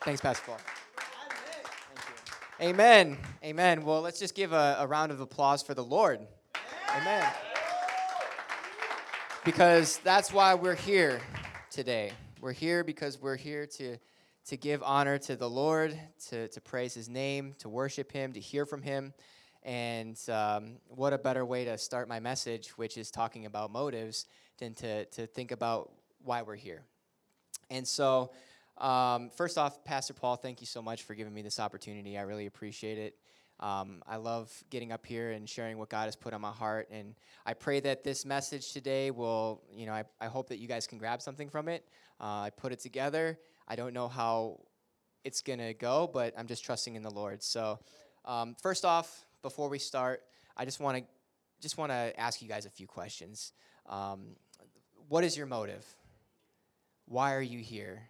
Thanks, thanks Pastor Paul. Amen. Amen. Well, let's just give a, a round of applause for the Lord. Amen. Because that's why we're here today. We're here because we're here to, to give honor to the Lord, to, to praise his name, to worship him, to hear from him. And um, what a better way to start my message, which is talking about motives, than to, to think about why we're here. And so, um, first off, Pastor Paul, thank you so much for giving me this opportunity. I really appreciate it. Um, I love getting up here and sharing what God has put on my heart. And I pray that this message today will, you know, I, I hope that you guys can grab something from it. Uh, I put it together. I don't know how it's to go, but I'm just trusting in the Lord. So, um, first off, before we start, I just want to just want to ask you guys a few questions. Um, what is your motive? Why are you here?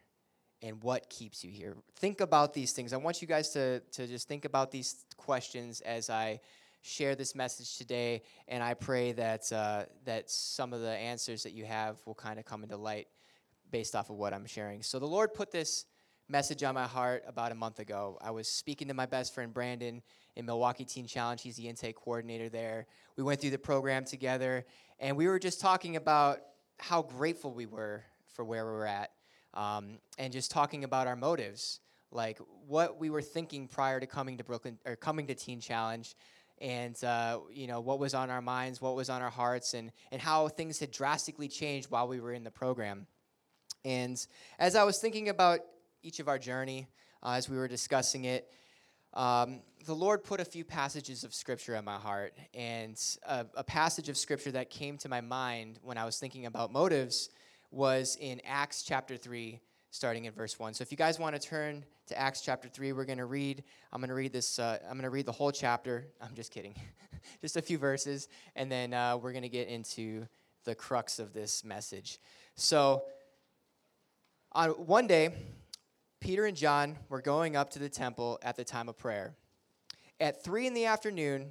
And what keeps you here? Think about these things. I want you guys to, to just think about these questions as I share this message today, and I pray that uh, that some of the answers that you have will kind of come into light based off of what I'm sharing. So the Lord put this message on my heart about a month ago. I was speaking to my best friend Brandon in Milwaukee Teen Challenge. He's the intake coordinator there. We went through the program together, and we were just talking about how grateful we were for where we were at, um, and just talking about our motives, like what we were thinking prior to coming to Brooklyn or coming to Teen Challenge, and uh, you know what was on our minds, what was on our hearts, and and how things had drastically changed while we were in the program. And as I was thinking about each of our journey, uh, as we were discussing it, um, the Lord put a few passages of Scripture in my heart. And a, a, passage of Scripture that came to my mind when I was thinking about motives was in Acts chapter 3, starting in verse 1. So if you guys want to turn to Acts chapter 3, we're going to read, I'm going to read this, uh, I'm going to read the whole chapter. I'm just kidding. just a few verses. And then uh, we're going to get into the crux of this message. So, on one day, Peter and John were going up to the temple at the time of prayer. At three in the afternoon,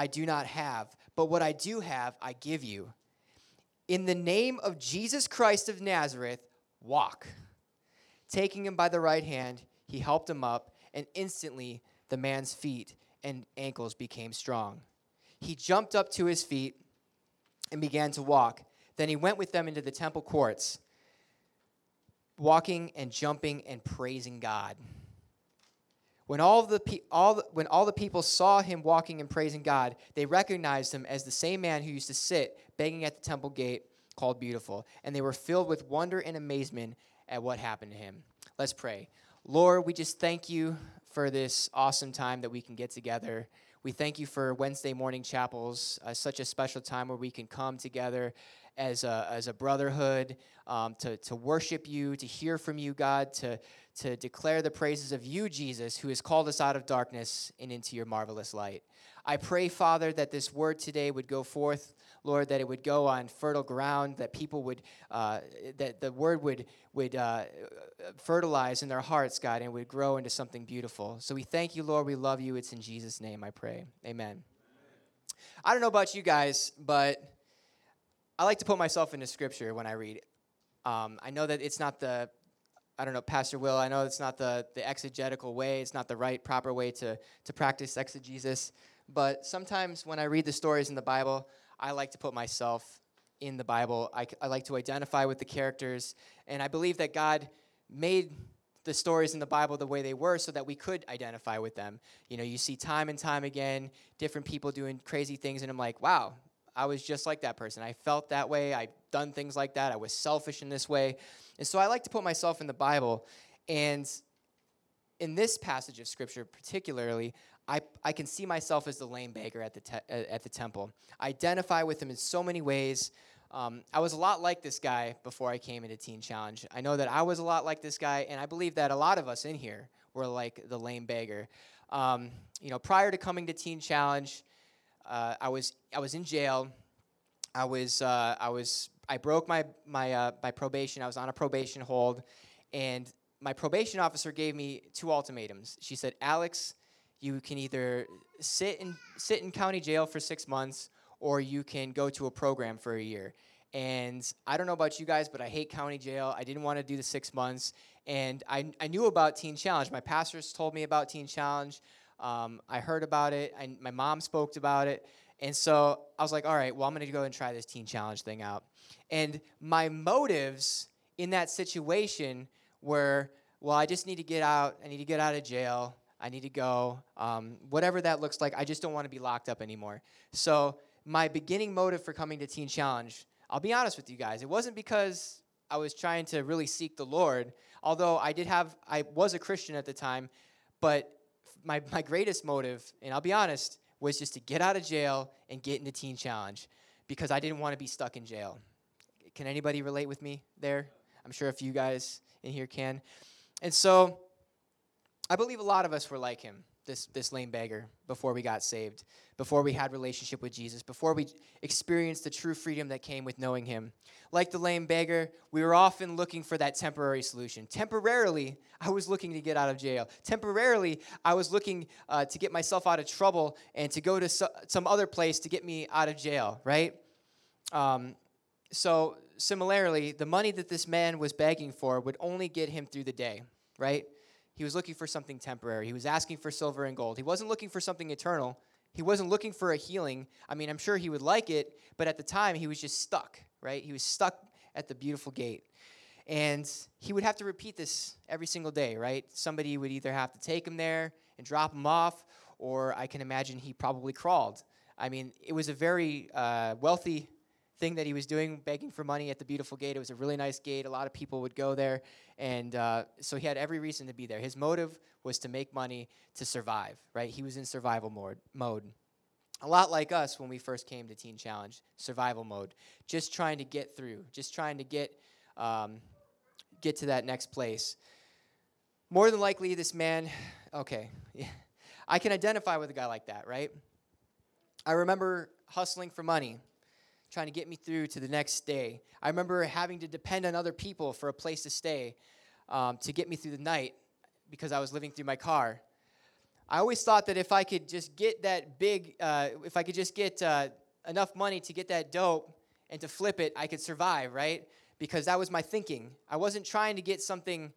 I do not have, but what I do have, I give you. In the name of Jesus Christ of Nazareth, walk. Taking him by the right hand, he helped him up, and instantly the man's feet and ankles became strong. He jumped up to his feet and began to walk. Then he went with them into the temple courts, walking and jumping and praising God. When all, the pe- all the, when all the people saw him walking and praising God, they recognized him as the same man who used to sit begging at the temple gate called Beautiful, and they were filled with wonder and amazement at what happened to him. Let's pray. Lord, we just thank you for this awesome time that we can get together. We thank you for Wednesday morning chapels, uh, such a special time where we can come together as a, as a brotherhood um, to, to worship you, to hear from you, God, to, to declare the praises of you, Jesus, who has called us out of darkness and into your marvelous light. I pray, Father, that this word today would go forth, Lord, that it would go on fertile ground, that people would, uh, that the word would, would uh, fertilize in their hearts, God, and would grow into something beautiful. So we thank you, Lord. We love you. It's in Jesus' name I pray. Amen. I don't know about you guys, but I like to put myself into scripture when I read. Um, I know that it's not the I don't know, Pastor Will, I know it's not the, the exegetical way, it's not the right, proper way to, to practice exegesis, but sometimes when I read the stories in the Bible, I like to put myself in the Bible. I, I like to identify with the characters, and I believe that God made the stories in the Bible the way they were so that we could identify with them. You know, you see time and time again different people doing crazy things, and I'm like, wow, I was just like that person. I felt that way. I've done things like that. I was selfish in this way. And so I like to put myself in the Bible. And in this passage of Scripture, particularly, I, I can see myself as the lame beggar at the, te- at the temple. I identify with him in so many ways. Um, I was a lot like this guy before I came into Teen Challenge. I know that I was a lot like this guy, and I believe that a lot of us in here were like the lame beggar. Um, you know, prior to coming to Teen Challenge, uh, I was I was in jail. I was uh, I was I broke my my uh, my probation. I was on a probation hold, and my probation officer gave me two ultimatums. She said, "Alex, you can either sit in sit in county jail for six months, or you can go to a program for a year." And I don't know about you guys, but I hate county jail. I didn't want to do the six months. And I, I knew about Teen Challenge. My pastors told me about Teen Challenge. Um, I heard about it. My mom spoke about it. And so I was like, all right, well, I'm going to go and try this Teen Challenge thing out. And my motives in that situation were, well, I just need to get out. I need to get out of jail. I need to go. Um, whatever that looks like, I just don't want to be locked up anymore. So my beginning motive for coming to Teen Challenge I'll be honest with you guys. It wasn't because I was trying to really seek the Lord, although I did have, I was a Christian at the time, but my, my greatest motive, and I'll be honest, was just to get out of jail and get into Teen Challenge because I didn't want to be stuck in jail. Can anybody relate with me there? I'm sure if you guys in here can. And so I believe a lot of us were like him this, this lame beggar before we got saved, before we had relationship with Jesus, before we experienced the true freedom that came with knowing him. Like the lame beggar, we were often looking for that temporary solution. Temporarily, I was looking to get out of jail. Temporarily, I was looking uh, to get myself out of trouble and to go to so, some other place to get me out of jail, right? Um, so, similarly, the money that this man was begging for would only get him through the day, right? He was looking for something temporary. He was asking for silver and gold. He wasn't looking for something eternal. He wasn't looking for a healing. I mean, I'm sure he would like it, but at the time, he was just stuck, right? He was stuck at the beautiful gate. And he would have to repeat this every single day, right? Somebody would either have to take him there and drop him off, or I can imagine he probably crawled. I mean, it was a very uh, wealthy thing that he was doing, begging for money at the beautiful gate. It was a really nice gate. A lot of people would go there. And uh, so he had every reason to be there. His motive was to make money to survive, right? He was in survival mode. mode. A lot like us when we first came to Teen Challenge, survival mode. Just trying to get through, just trying to get, um, get to that next place. More than likely, this man, okay, yeah, I can identify with a guy like that, right? I remember hustling for money trying to get me through to the next day. I remember having to depend on other people for a place to stay um, to get me through the night because I was living through my car. I always thought that if I could just get that big, uh, if I could just get uh, enough money to get that dope and to flip it, I could survive, right? Because that was my thinking. I wasn't trying to get something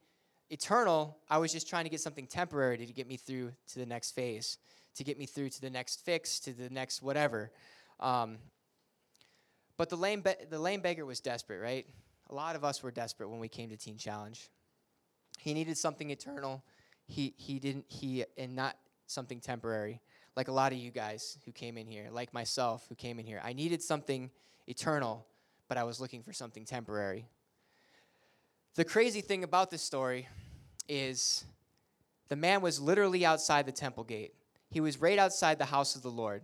eternal, I was just trying to get something temporary to get me through to the next phase, to get me through to the next fix, to the next whatever. Um, but the lame, be- the lame beggar was desperate, right? A lot of us were desperate when we came to Teen Challenge. He needed something eternal. He, he didn't, he, and not something temporary. Like a lot of you guys who came in here, like myself who came in here. I needed something eternal, but I was looking for something temporary. The crazy thing about this story is the man was literally outside the temple gate. He was right outside the house of the Lord.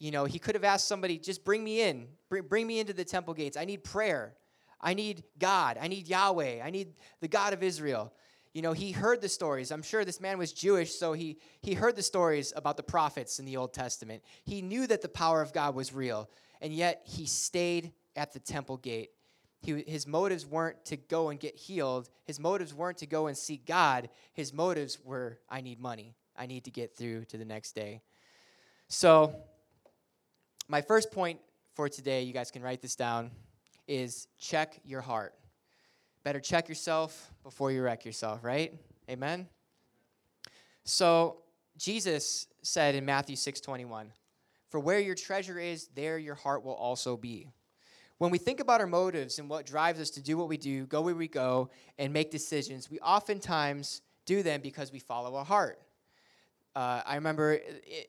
You know, he could have asked somebody, just bring me in, bring, bring me into the temple gates. I need prayer. I need God. I need Yahweh. I need the God of Israel. You know, he heard the stories. I'm sure this man was Jewish, so he, he heard the stories about the prophets in the Old Testament. He knew that the power of God was real, and yet he stayed at the temple gate. He, his motives weren't to go and get healed. His motives weren't to go and seek God. His motives were, I need money. I need to get through to the next day. So my first point for today, you guys can write this down, is check your heart. Better check yourself before you wreck yourself, right? Amen? So, Jesus said in Matthew 6:21, "For where your treasure is, there your heart will also be." When we think about our motives and what drives us to do what we do, go where we go, and make decisions, we oftentimes do them because we follow our heart. Uh, I remember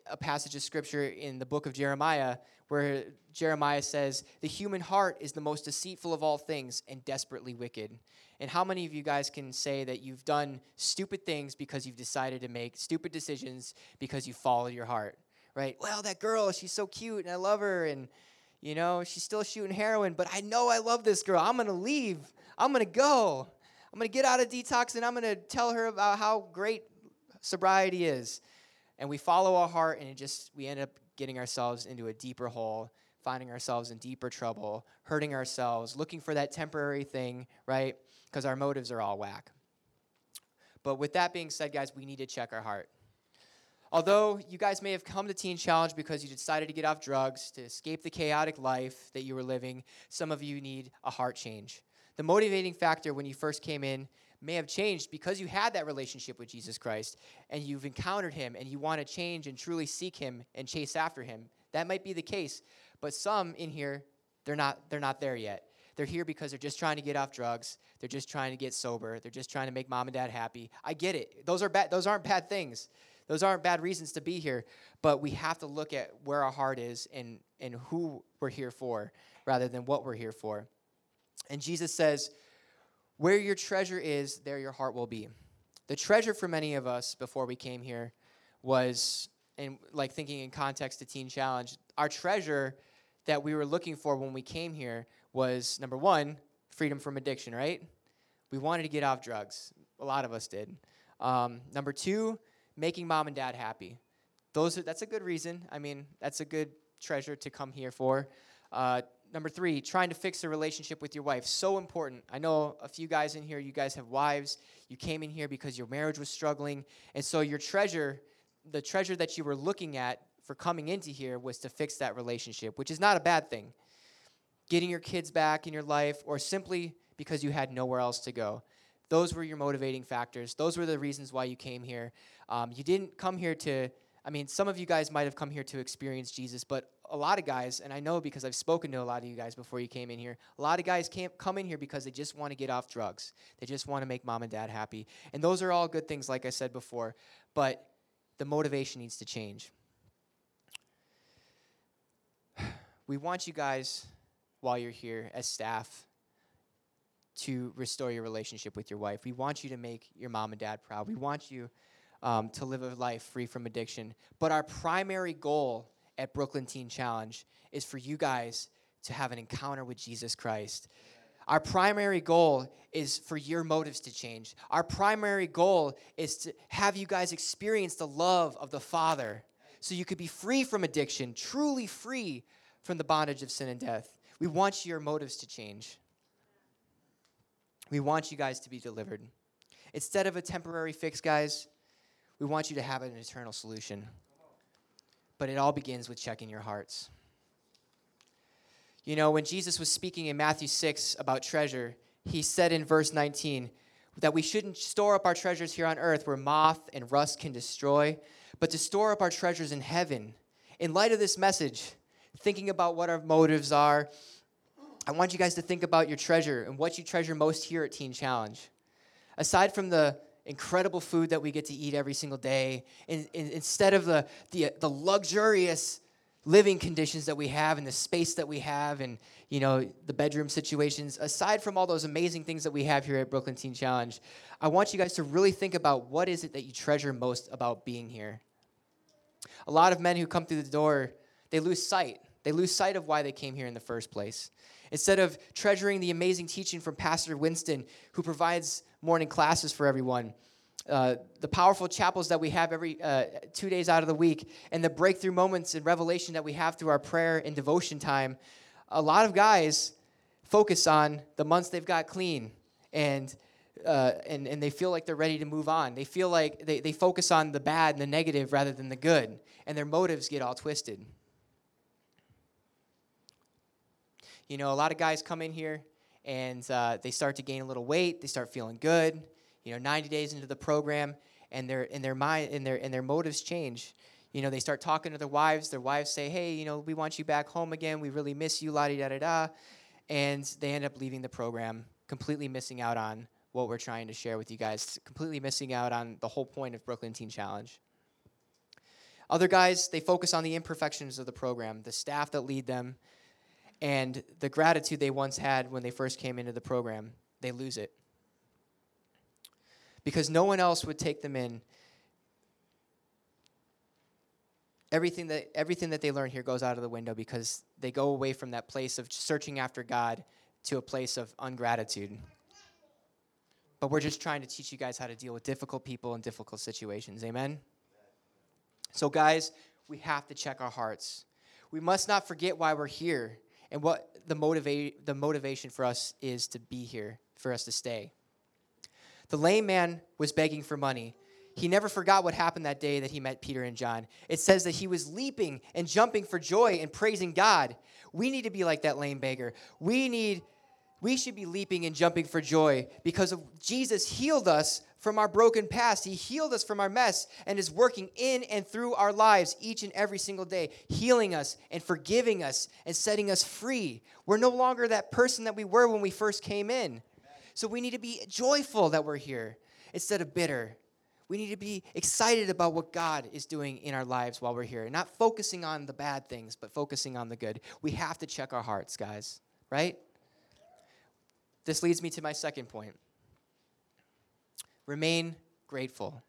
a passage of scripture in the book of Jeremiah where Jeremiah says, The human heart is the most deceitful of all things and desperately wicked. And how many of you guys can say that you've done stupid things because you've decided to make stupid decisions because you follow your heart? Right? Well, that girl, she's so cute and I love her and you know, she's still shooting heroin, but I know I love this girl. I'm going to leave. I'm going to go. I'm going to get out of detox and I'm going to tell her about how great sobriety is. And we follow our heart, and it just we end up getting ourselves into a deeper hole, finding ourselves in deeper trouble, hurting ourselves, looking for that temporary thing, right? Because our motives are all whack. But with that being said, guys, we need to check our heart. Although you guys may have come to Teen Challenge because you decided to get off drugs, to escape the chaotic life that you were living, some of you need a heart change. The motivating factor when you first came in may have changed because you had that relationship with Jesus Christ and you've encountered him and you want to change and truly seek him and chase after him. That might be the case. But some in here, they're not, they're not there yet. They're here because they're just trying to get off drugs. They're just trying to get sober. They're just trying to make mom and dad happy. I get it. Those are bad, those aren't bad things. Those aren't bad reasons to be here, but we have to look at where our heart is and, and who we're here for rather than what we're here for. And Jesus says, Where your treasure is, there your heart will be. The treasure for many of us before we came here was, and like thinking in context to Teen Challenge, our treasure that we were looking for when we came here was number one, freedom from addiction, right? We wanted to get off drugs. A lot of us did. Um, number two, making mom and dad happy. Those are, that's a good reason. I mean, that's a good treasure to come here for. Uh, number three, trying to fix a relationship with your wife. So important. I know a few guys in here, you guys have wives. You came in here because your marriage was struggling. And so your treasure, the treasure that you were looking at for coming into here was to fix that relationship, which is not a bad thing. Getting your kids back in your life, or simply because you had nowhere else to go. Those were your motivating factors. Those were the reasons why you came here. Um, you didn't come here to, I mean, some of you guys might have come here to experience Jesus, but a lot of guys, and I know because I've spoken to a lot of you guys before you came in here, a lot of guys can't come in here because they just want to get off drugs. They just want to make mom and dad happy. And those are all good things, like I said before, but the motivation needs to change. We want you guys, while you're here as staff, to restore your relationship with your wife. We want you to make your mom and dad proud. We want you um, to live a life free from addiction. But our primary goal at Brooklyn Teen Challenge is for you guys to have an encounter with Jesus Christ. Our primary goal is for your motives to change. Our primary goal is to have you guys experience the love of the Father so you could be free from addiction, truly free from the bondage of sin and death. We want your motives to change. We want you guys to be delivered. Instead of a temporary fix, guys, we want you to have an eternal solution. But it all begins with checking your hearts. You know, when Jesus was speaking in Matthew 6 about treasure, he said in verse 19 that we shouldn't store up our treasures here on earth where moth and rust can destroy, but to store up our treasures in heaven. In light of this message, thinking about what our motives are, I want you guys to think about your treasure and what you treasure most here at Teen Challenge. Aside from the incredible food that we get to eat every single day, in, instead of the, the, the luxurious living conditions that we have and the space that we have and you know the bedroom situations aside from all those amazing things that we have here at brooklyn teen challenge i want you guys to really think about what is it that you treasure most about being here. A lot of men who come through the door they lose sight. They lose sight of why they came here in the first place Instead of treasuring the amazing teaching from Pastor Winston, who provides morning classes for everyone, uh, the powerful chapels that we have every uh, two days out of the week, and the breakthrough moments and revelation that we have through our prayer and devotion time, a lot of guys focus on the months they've got clean and uh, and, and they feel like they're ready to move on. They feel like they, they focus on the bad and the negative rather than the good, and their motives get all twisted. You know, a lot of guys come in here and uh, they start to gain a little weight. They start feeling good. You know, 90 days into the program, and their in their mind and their and their motives change. You know, they start talking to their wives. Their wives say, "Hey, you know, we want you back home again. We really miss you." La da da da, and they end up leaving the program, completely missing out on what we're trying to share with you guys. Completely missing out on the whole point of Brooklyn Teen Challenge. Other guys, they focus on the imperfections of the program, the staff that lead them, and the gratitude they once had when they first came into the program, they lose it. Because no one else would take them in. Everything that, everything that they learn here goes out of the window because they go away from that place of searching after God to a place of ungratitude. But we're just trying to teach you guys how to deal with difficult people and difficult situations. Amen? So, guys, we have to check our hearts. We must not forget why we're here and what the, motivate, the motivation for us is to be here, for us to stay. The lame man was begging for money. He never forgot what happened that day that he met Peter and John. It says that he was leaping and jumping for joy and praising God. We need to be like that lame beggar. We need we should be leaping and jumping for joy because Jesus healed us from our broken past. He healed us from our mess and is working in and through our lives each and every single day, healing us and forgiving us and setting us free. We're no longer that person that we were when we first came in. So we need to be joyful that we're here instead of bitter. We need to be excited about what God is doing in our lives while we're here, not focusing on the bad things, but focusing on the good. We have to check our hearts, guys, right? This leads me to my second point. Remain grateful.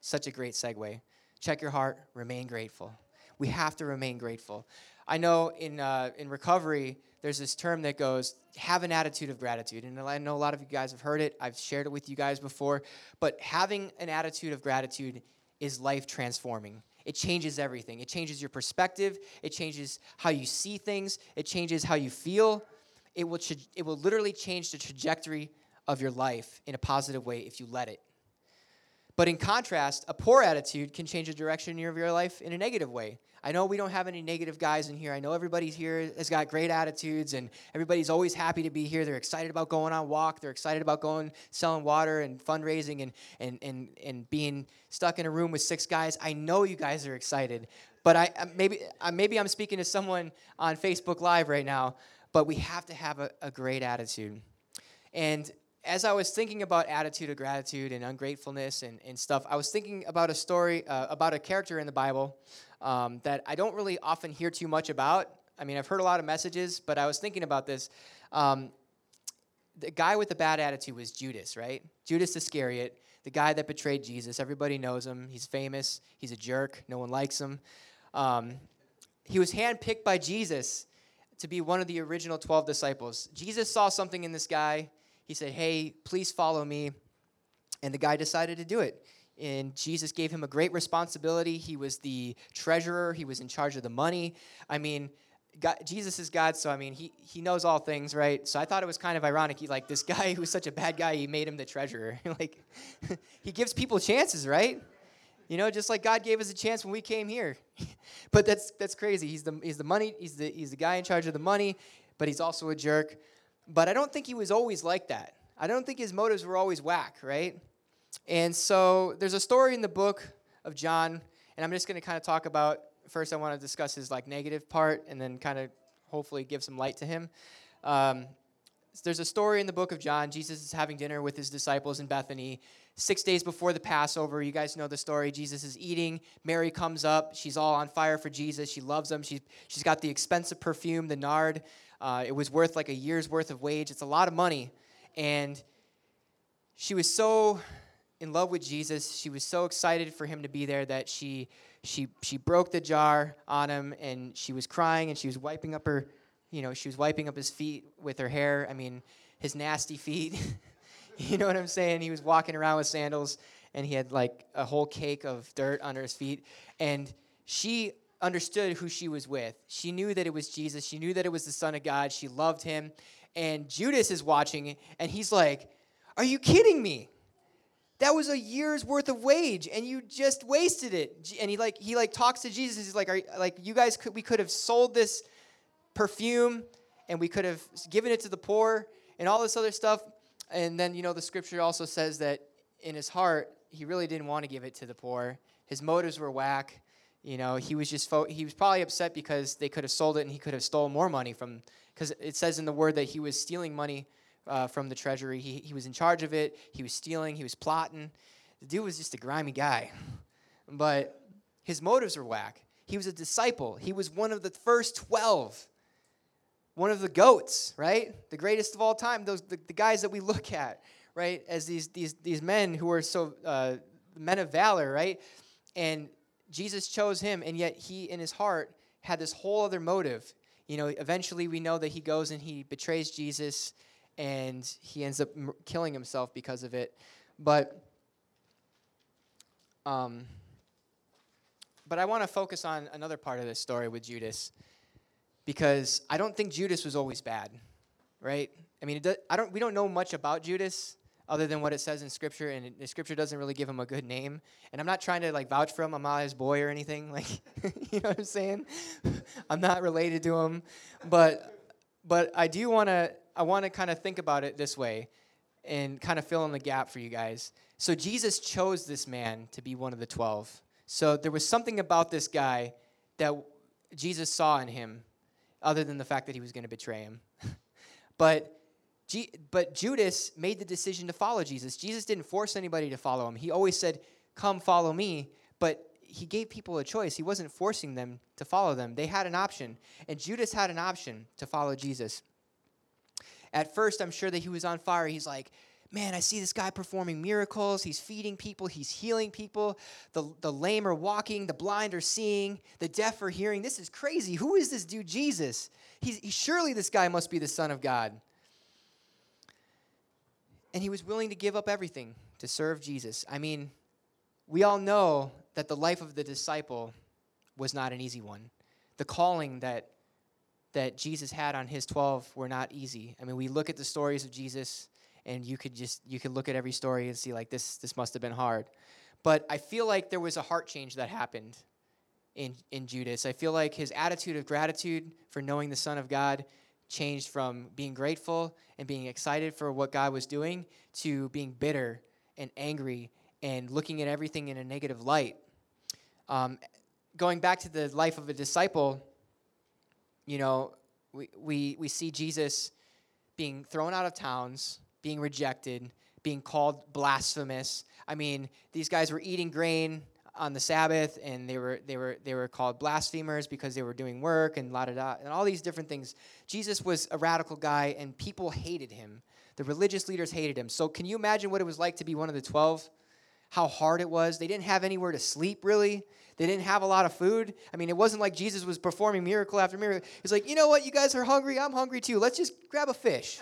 Such a great segue. Check your heart, remain grateful. We have to remain grateful. I know in, uh, in recovery, there's this term that goes, have an attitude of gratitude. And I know a lot of you guys have heard it, I've shared it with you guys before, but having an attitude of gratitude is life transforming. It changes everything. It changes your perspective, it changes how you see things, it changes how you feel it will, tra- it will literally change the trajectory of your life in a positive way if you let it. But in contrast, a poor attitude can change the direction of your life in a negative way. I know we don't have any negative guys in here. I know everybody's here has got great attitudes and everybody's always happy to be here. They're excited about going on walk. They're excited about going selling water and fundraising and and and, and being stuck in a room with six guys. I know you guys are excited. But I uh, maybe uh, maybe I'm speaking to someone on Facebook Live right now but we have to have a, a great attitude. And as I was thinking about attitude of gratitude and ungratefulness and, and stuff, I was thinking about a story, uh, about a character in the Bible um, that I don't really often hear too much about. I mean, I've heard a lot of messages, but I was thinking about this. Um, the guy with the bad attitude was Judas, right? Judas Iscariot, the guy that betrayed Jesus. Everybody knows him. He's famous. He's a jerk. No one likes him. Um, he was handpicked by Jesus to be one of the original 12 disciples. Jesus saw something in this guy. He said, Hey, please follow me. And the guy decided to do it. And Jesus gave him a great responsibility. He was the treasurer, he was in charge of the money. I mean, God, Jesus is God, so I mean, he, he knows all things, right? So I thought it was kind of ironic. He, like, this guy who was such a bad guy, he made him the treasurer. like, he gives people chances, right? You know, just like God gave us a chance when we came here. but that's that's crazy. He's the he's the money, he's the he's the guy in charge of the money, but he's also a jerk. But I don't think he was always like that. I don't think his motives were always whack, right? And so there's a story in the book of John, and I'm just going to kind of talk about first I want to discuss his like negative part and then kind of hopefully give some light to him. Um, there's a story in the book of John. Jesus is having dinner with his disciples in Bethany. Six days before the Passover, you guys know the story. Jesus is eating. Mary comes up. She's all on fire for Jesus. She loves him. She, she's got the expensive perfume, the nard. Uh, it was worth like a year's worth of wage. It's a lot of money. And she was so in love with Jesus. She was so excited for him to be there that she she she broke the jar on him and she was crying and she was wiping up her you know, she was wiping up his feet with her hair. I mean, his nasty feet. you know what I'm saying? He was walking around with sandals and he had like a whole cake of dirt under his feet. And she understood who she was with. She knew that it was Jesus. She knew that it was the Son of God. She loved him. And Judas is watching and he's like, Are you kidding me? That was a year's worth of wage and you just wasted it. And he like he like talks to Jesus. He's like, Are like you guys could we could have sold this perfume and we could have given it to the poor and all this other stuff. And then, you know, the scripture also says that in his heart, he really didn't want to give it to the poor. His motives were whack. You know, he was just, fo- he was probably upset because they could have sold it and he could have stolen more money from, because it says in the word that he was stealing money uh, from the treasury. He, he was in charge of it. He was stealing. He was plotting. The dude was just a grimy guy. But his motives were whack. He was a disciple. He was one of the first 12 one of the goats, right? The greatest of all time. Those the, the guys that we look at, right, as these these these men who are so uh, men of valor, right? And Jesus chose him, and yet he, in his heart, had this whole other motive. You know, eventually we know that he goes and he betrays Jesus, and he ends up killing himself because of it. But um, but I want to focus on another part of this story with Judas because I don't think Judas was always bad, right? I mean, does, I don't. We don't know much about Judas other than what it says in Scripture, and the Scripture doesn't really give him a good name. And I'm not trying to like vouch for him. I'm not his boy or anything. Like, you know what I'm saying? I'm not related to him, but but I do want to. I want to kind of think about it this way, and kind of fill in the gap for you guys. So Jesus chose this man to be one of the twelve. So there was something about this guy that Jesus saw in him, other than the fact that he was going to betray him. but G- but Judas made the decision to follow Jesus. Jesus didn't force anybody to follow him. He always said, Come follow me. But he gave people a choice. He wasn't forcing them to follow them. They had an option. And Judas had an option to follow Jesus. At first, I'm sure that he was on fire. He's like, Man, I see this guy performing miracles. He's feeding people, he's healing people. The, the lame are walking, the blind are seeing, the deaf are hearing. This is crazy. Who is this dude, Jesus? He's, he, surely this guy must be the Son of God. And he was willing to give up everything to serve Jesus. I mean, we all know that the life of the disciple was not an easy one. The calling that that Jesus had on his 12 were not easy. I mean, we look at the stories of Jesus and you could just you could look at every story and see like this this must have been hard. But I feel like there was a heart change that happened in in Judas. I feel like his attitude of gratitude for knowing the son of God changed from being grateful and being excited for what God was doing to being bitter and angry and looking at everything in a negative light. Um, going back to the life of a disciple, you know, we, we, we see Jesus being thrown out of towns, being rejected, being called blasphemous. I mean, these guys were eating grain on the Sabbath, and they were they were they were called blasphemers because they were doing work and la da da and all these different things. Jesus was a radical guy, and people hated him. The religious leaders hated him. So can you imagine what it was like to be one of the twelve? How hard it was. They didn't have anywhere to sleep really. They didn't have a lot of food. I mean, it wasn't like Jesus was performing miracle after miracle. He's like, you know what, you guys are hungry. I'm hungry too. Let's just grab a fish.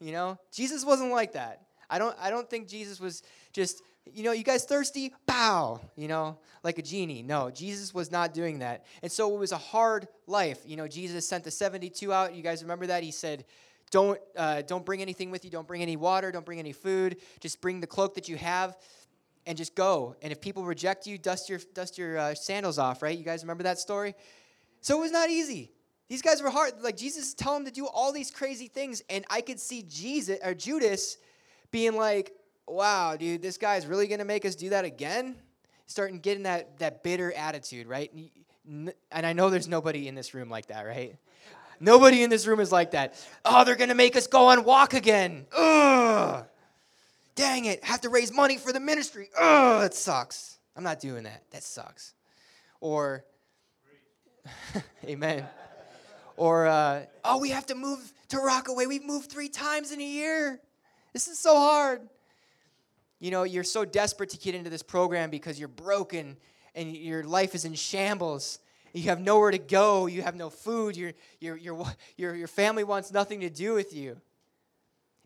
You know, Jesus wasn't like that. I don't. I don't think Jesus was just you know, you guys thirsty? Bow, you know, like a genie. No, Jesus was not doing that. And so it was a hard life. You know, Jesus sent the 72 out. You guys remember that? He said, don't, uh, don't bring anything with you. Don't bring any water. Don't bring any food. Just bring the cloak that you have and just go. And if people reject you, dust your, dust your uh, sandals off, right? You guys remember that story? So it was not easy. These guys were hard. Like Jesus telling them to do all these crazy things. And I could see Jesus or Judas being like, wow, dude, this guy's really to make us do that again? Starting getting that, that bitter attitude, right? And I know there's nobody in this room like that, right? Nobody in this room is like that. Oh, they're to make us go on walk again. Ugh. Dang it. Have to raise money for the ministry. Ugh, that sucks. I'm not doing that. That sucks. Or, amen. Or, uh, oh, we have to move to Rockaway. We've moved three times in a year. This is so hard. You know, you're so desperate to get into this program because you're broken and your life is in shambles. You have nowhere to go. You have no food. Your, your, your, your, your family wants nothing to do with you.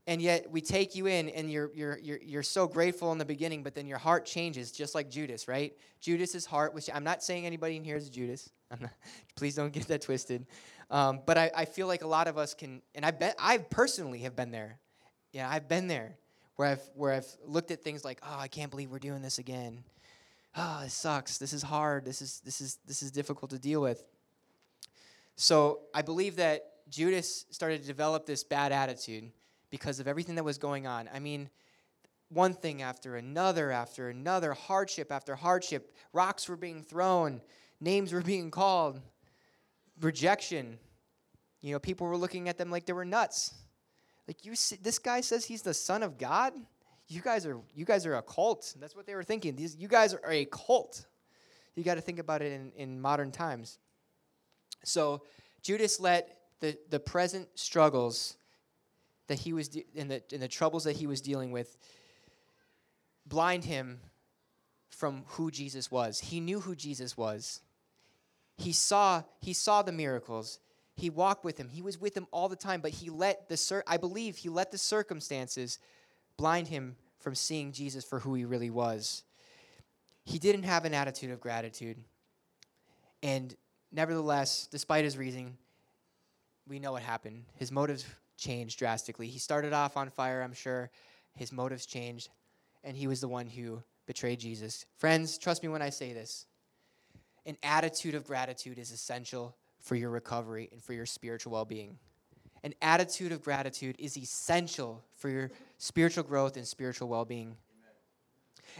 And yet we take you in and you're, you're, you're, you're so grateful in the beginning, but then your heart changes just like Judas, right? Judas's heart, which I'm not saying anybody in here is Judas. Not, please don't get that twisted. Um, but I, I feel like a lot of us can, and I bet I personally have been there. Yeah, I've been there where I've where I've looked at things like, oh, I can't believe we're doing this again. Oh, this sucks. This is hard. This is this is this is difficult to deal with. So I believe that Judas started to develop this bad attitude because of everything that was going on. I mean, one thing after another after another, hardship after hardship, rocks were being thrown, names were being called, rejection. You know, people were looking at them like they were nuts. Like you, this guy says he's the son of God. You guys are you guys are a cult. That's what they were thinking. These you guys are a cult. You got to think about it in, in modern times. So Judas let the, the present struggles that he was de- in the in the troubles that he was dealing with blind him from who Jesus was. He knew who Jesus was. He saw he saw the miracles. He walked with him. He was with him all the time, but he let the cir- I believe he let the circumstances blind him from seeing Jesus for who he really was. he didn't have an attitude of gratitude. And nevertheless, despite his reasoning, we know what happened. His motives changed drastically. He started off on fire, I'm sure. His motives changed, and he was the one who betrayed Jesus. Friends, trust me when I say this. An attitude of gratitude is essential for your recovery and for your spiritual well being. An attitude of gratitude is essential for your spiritual growth and spiritual well being.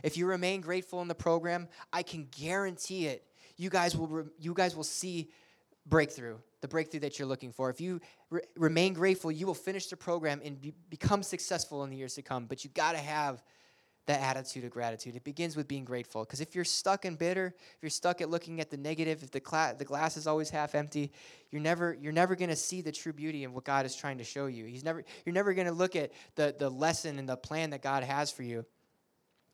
If you remain grateful in the program, I can guarantee it. You guys will, re- you guys will see breakthrough, the breakthrough that you're looking for. If you re- remain grateful, you will finish the program and be- become successful in the years to come. But you got to have that attitude of gratitude. It begins with being grateful. Because if you're stuck and bitter, if you're stuck at looking at the negative, if the, cla- the glass is always half empty, you're never you're never going to see the true beauty of what God is trying to show you. He's never you're never going to look at the the lesson and the plan that God has for you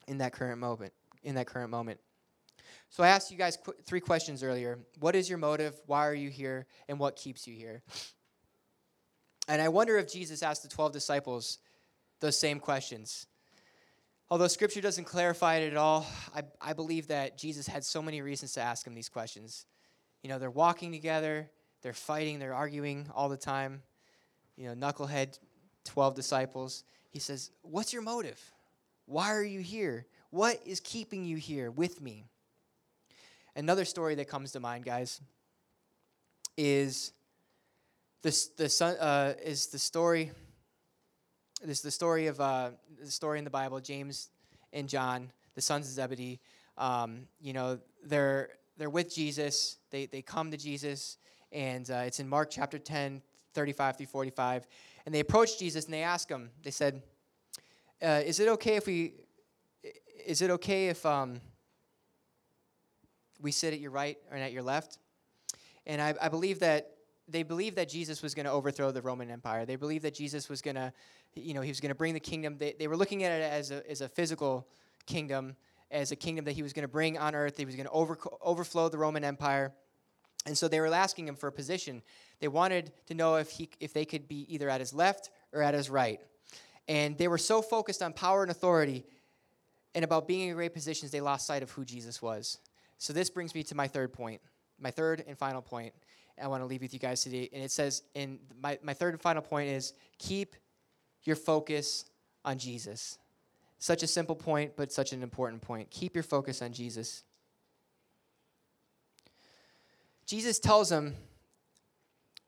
in that current moment. In that current moment. So I asked you guys qu- three questions earlier. What is your motive? Why are you here? And what keeps you here? And I wonder if Jesus asked the 12 disciples those same questions. Although scripture doesn't clarify it at all, I, I believe that Jesus had so many reasons to ask him these questions. You know, they're walking together, they're fighting, they're arguing all the time. You know, knucklehead 12 disciples. He says, What's your motive? Why are you here? What is keeping you here with me? Another story that comes to mind, guys, is this the son uh, is the story this is the story of uh, the story in the Bible, James and John, the sons of Zebedee. Um, you know, they're they're with Jesus. They they come to Jesus, and uh, it's in Mark chapter 10, 35 through 45. And they approach Jesus and they ask him. They said, uh, "Is it okay if we? Is it okay if um, we sit at your right or at your left?" And I, I believe that they believed that Jesus was going to overthrow the Roman Empire. They believed that Jesus was going to, you know, he was going to bring the kingdom. They, they were looking at it as a, as a physical kingdom, as a kingdom that he was going to bring on earth. He was going to over, overflow the Roman Empire. And so they were asking him for a position. They wanted to know if, he, if they could be either at his left or at his right. And they were so focused on power and authority and about being in great positions, they lost sight of who Jesus was. So this brings me to my third point, my third and final point. I want to leave with you guys today. And it says, in my, my third and final point is keep your focus on Jesus. Such a simple point, but such an important point. Keep your focus on Jesus. Jesus tells them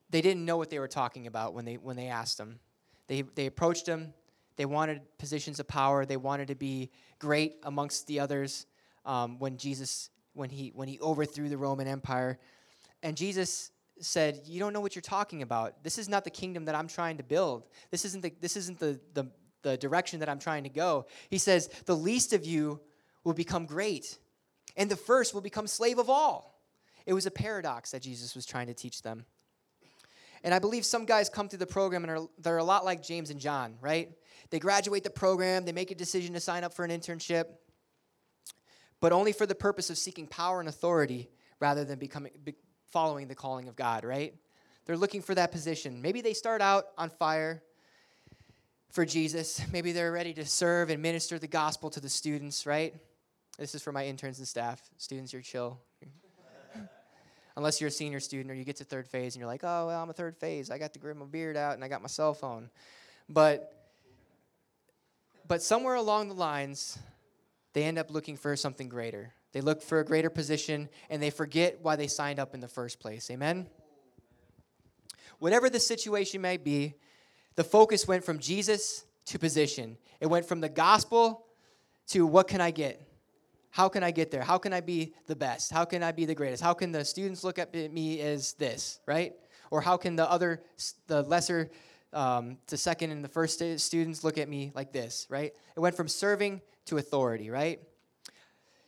they didn't know what they were talking about when they, when they asked him. They, they approached him. They wanted positions of power. They wanted to be great amongst the others um, when Jesus, when he, when he overthrew the Roman Empire. And Jesus said, You don't know what you're talking about. This is not the kingdom that I'm trying to build. This isn't the, this isn't the, the, the direction that I'm trying to go. He says, The least of you will become great, and the first will become slave of all. It was a paradox that Jesus was trying to teach them. And I believe some guys come through the program and are, they're a lot like James and John, right? They graduate the program, they make a decision to sign up for an internship, but only for the purpose of seeking power and authority rather than becoming, be, following the calling of God, right? They're looking for that position. Maybe they start out on fire for Jesus. Maybe they're ready to serve and minister the gospel to the students, right? This is for my interns and staff. Students, you're chill. Unless you're a senior student or you get to third phase and you're like, oh, well, I'm a third phase. I got to grow my beard out and I got my cell phone. But, but somewhere along the lines, they end up looking for something greater. They look for a greater position and they forget why they signed up in the first place. Amen? Whatever the situation may be, the focus went from Jesus to position. It went from the gospel to what can I get? How can I get there? How can I be the best? How can I be the greatest? How can the students look at me as this, right? Or how can the other, the lesser, um, the second and the first students look at me like this, right? It went from serving to authority, right?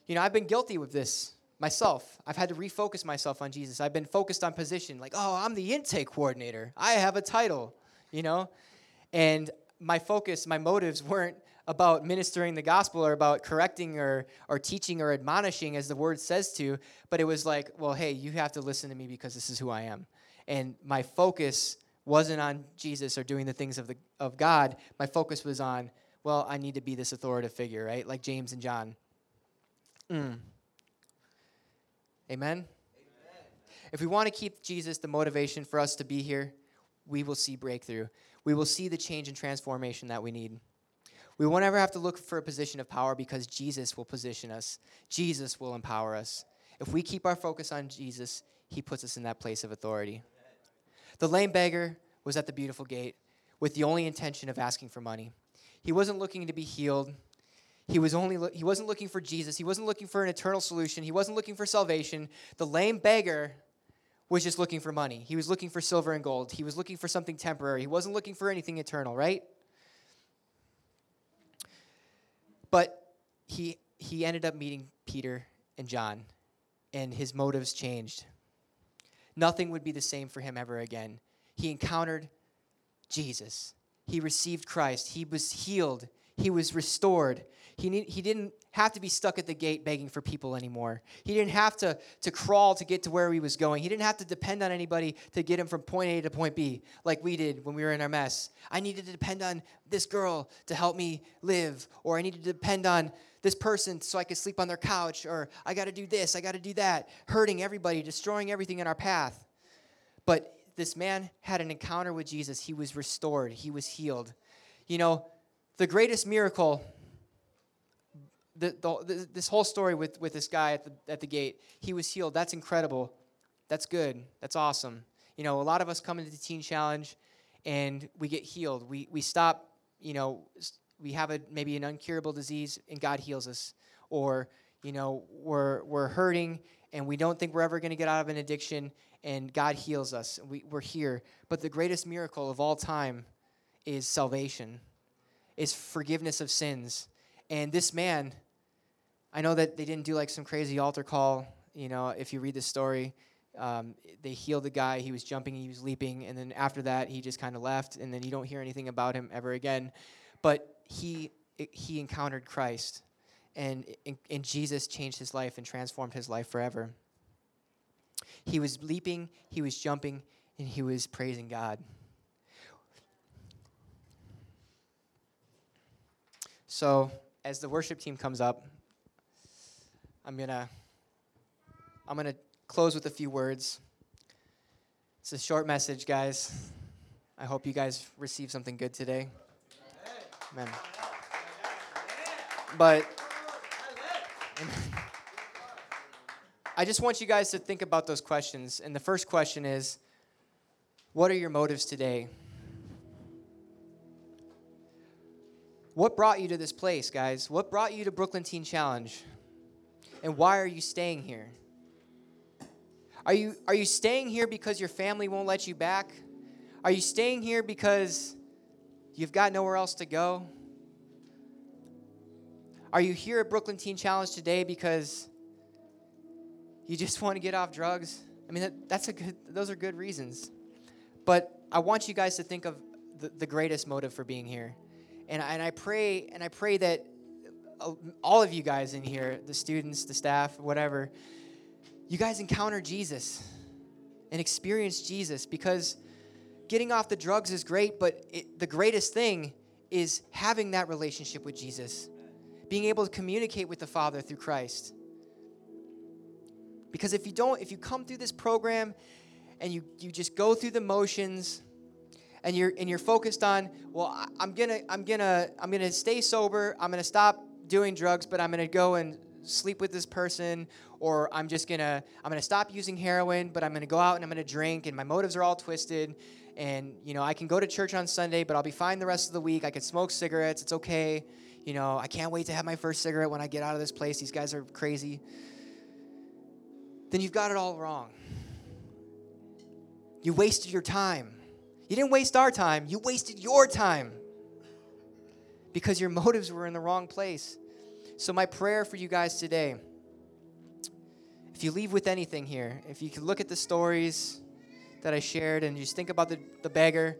You know, I've been guilty with this myself. I've had to refocus myself on Jesus. I've been focused on position, like, oh, I'm the intake coordinator. I have a title, you know? And my focus, my motives weren't about ministering the gospel or about correcting or, or teaching or admonishing as the word says to, but it was like, well, hey, you have to listen to me because this is who I am. And my focus wasn't on Jesus or doing the things of, the, of God. My focus was on, well, I need to be this authoritative figure, right? Like James and John. Mm. Amen? If we want to keep Jesus the motivation for us to be here, we will see breakthrough. We will see the change and transformation that we need. We won't ever have to look for a position of power because Jesus will position us. Jesus will empower us. If we keep our focus on Jesus, he puts us in that place of authority. The lame beggar was at the beautiful gate with the only intention of asking for money. He wasn't looking to be healed. He was only lo- he wasn't looking for Jesus. He wasn't looking for an eternal solution. He wasn't looking for salvation. The lame beggar was just looking for money. He was looking for silver and gold. He was looking for something temporary. He wasn't looking for anything eternal, right? But he he ended up meeting Peter and John and his motives changed. Nothing would be the same for him ever again. He encountered Jesus. He received Christ. He was healed. He was restored. He, need, he didn't have to be stuck at the gate begging for people anymore. He didn't have to, to crawl to get to where he was going. He didn't have to depend on anybody to get him from point A to point B like we did when we were in our mess. I needed to depend on this girl to help me live, or I needed to depend on this person so I could sleep on their couch, or I got to do this, I got to do that, hurting everybody, destroying everything in our path. But this man had an encounter with Jesus. He was restored, he was healed. You know, the greatest miracle, the, the, this whole story with, with this guy at the, at the gate, he was healed. That's incredible. That's good. That's awesome. You know, a lot of us come into the Teen Challenge and we get healed. We, we stop, you know, we have a maybe an uncurable disease and God heals us, or you know we're we're hurting and we don't think we're ever going to get out of an addiction and God heals us. We, we're here, but the greatest miracle of all time is salvation, is forgiveness of sins. And this man, I know that they didn't do like some crazy altar call. You know, if you read the story, um, they healed the guy. He was jumping, he was leaping, and then after that, he just kind of left, and then you don't hear anything about him ever again. But he he encountered Christ, and, and Jesus changed his life and transformed his life forever. He was leaping, he was jumping, and he was praising God. So, as the worship team comes up, I'm gonna I'm gonna close with a few words. It's a short message, guys. I hope you guys receive something good today. Amen. But I just want you guys to think about those questions. And the first question is what are your motives today? What brought you to this place, guys? What brought you to Brooklyn Teen Challenge? And why are you staying here? Are you, are you staying here because your family won't let you back? Are you staying here because You've got nowhere else to go? Are you here at Brooklyn Teen Challenge today because you just want to get off drugs? I mean, that, that's a good, those are good reasons. But I want you guys to think of the, the greatest motive for being here. And, and I pray and I pray that uh, all of you guys in here, the students, the staff, whatever, you guys encounter Jesus and experience Jesus because getting off the drugs is great, but it, the greatest thing is having that relationship with Jesus, being able to communicate with the Father through Christ. Because if you don't, if you come through this program and you, you just go through the motions and you're and you're focused on, well, I'm gonna I'm gonna I'm gonna stay sober, I'm gonna stop doing drugs, but I'm gonna go and sleep with this person or i'm just gonna i'm gonna stop using heroin but i'm gonna go out and i'm gonna drink and my motives are all twisted and you know i can go to church on sunday but i'll be fine the rest of the week i can smoke cigarettes it's okay you know i can't wait to have my first cigarette when i get out of this place these guys are crazy then you've got it all wrong. You wasted your time. You didn't waste our time. You wasted your time because your motives were in the wrong place. So my prayer for you guys today if you leave with anything here if you can look at the stories that I shared and just think about the, the beggar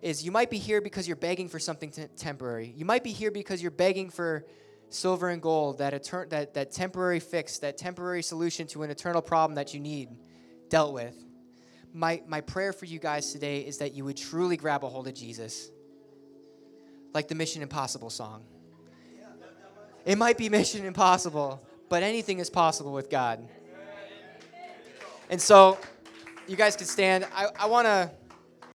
is you might be here because you're begging for something t- temporary. You might be here because you're begging for silver and gold, that, etern- that, that temporary fix, that temporary solution to an eternal problem that you need dealt with. My, my prayer for you guys today is that you would truly grab a hold of Jesus, like the Mission Impossible song. It might be Mission Impossible, but anything is possible with God. And so, you guys can stand. I, I want to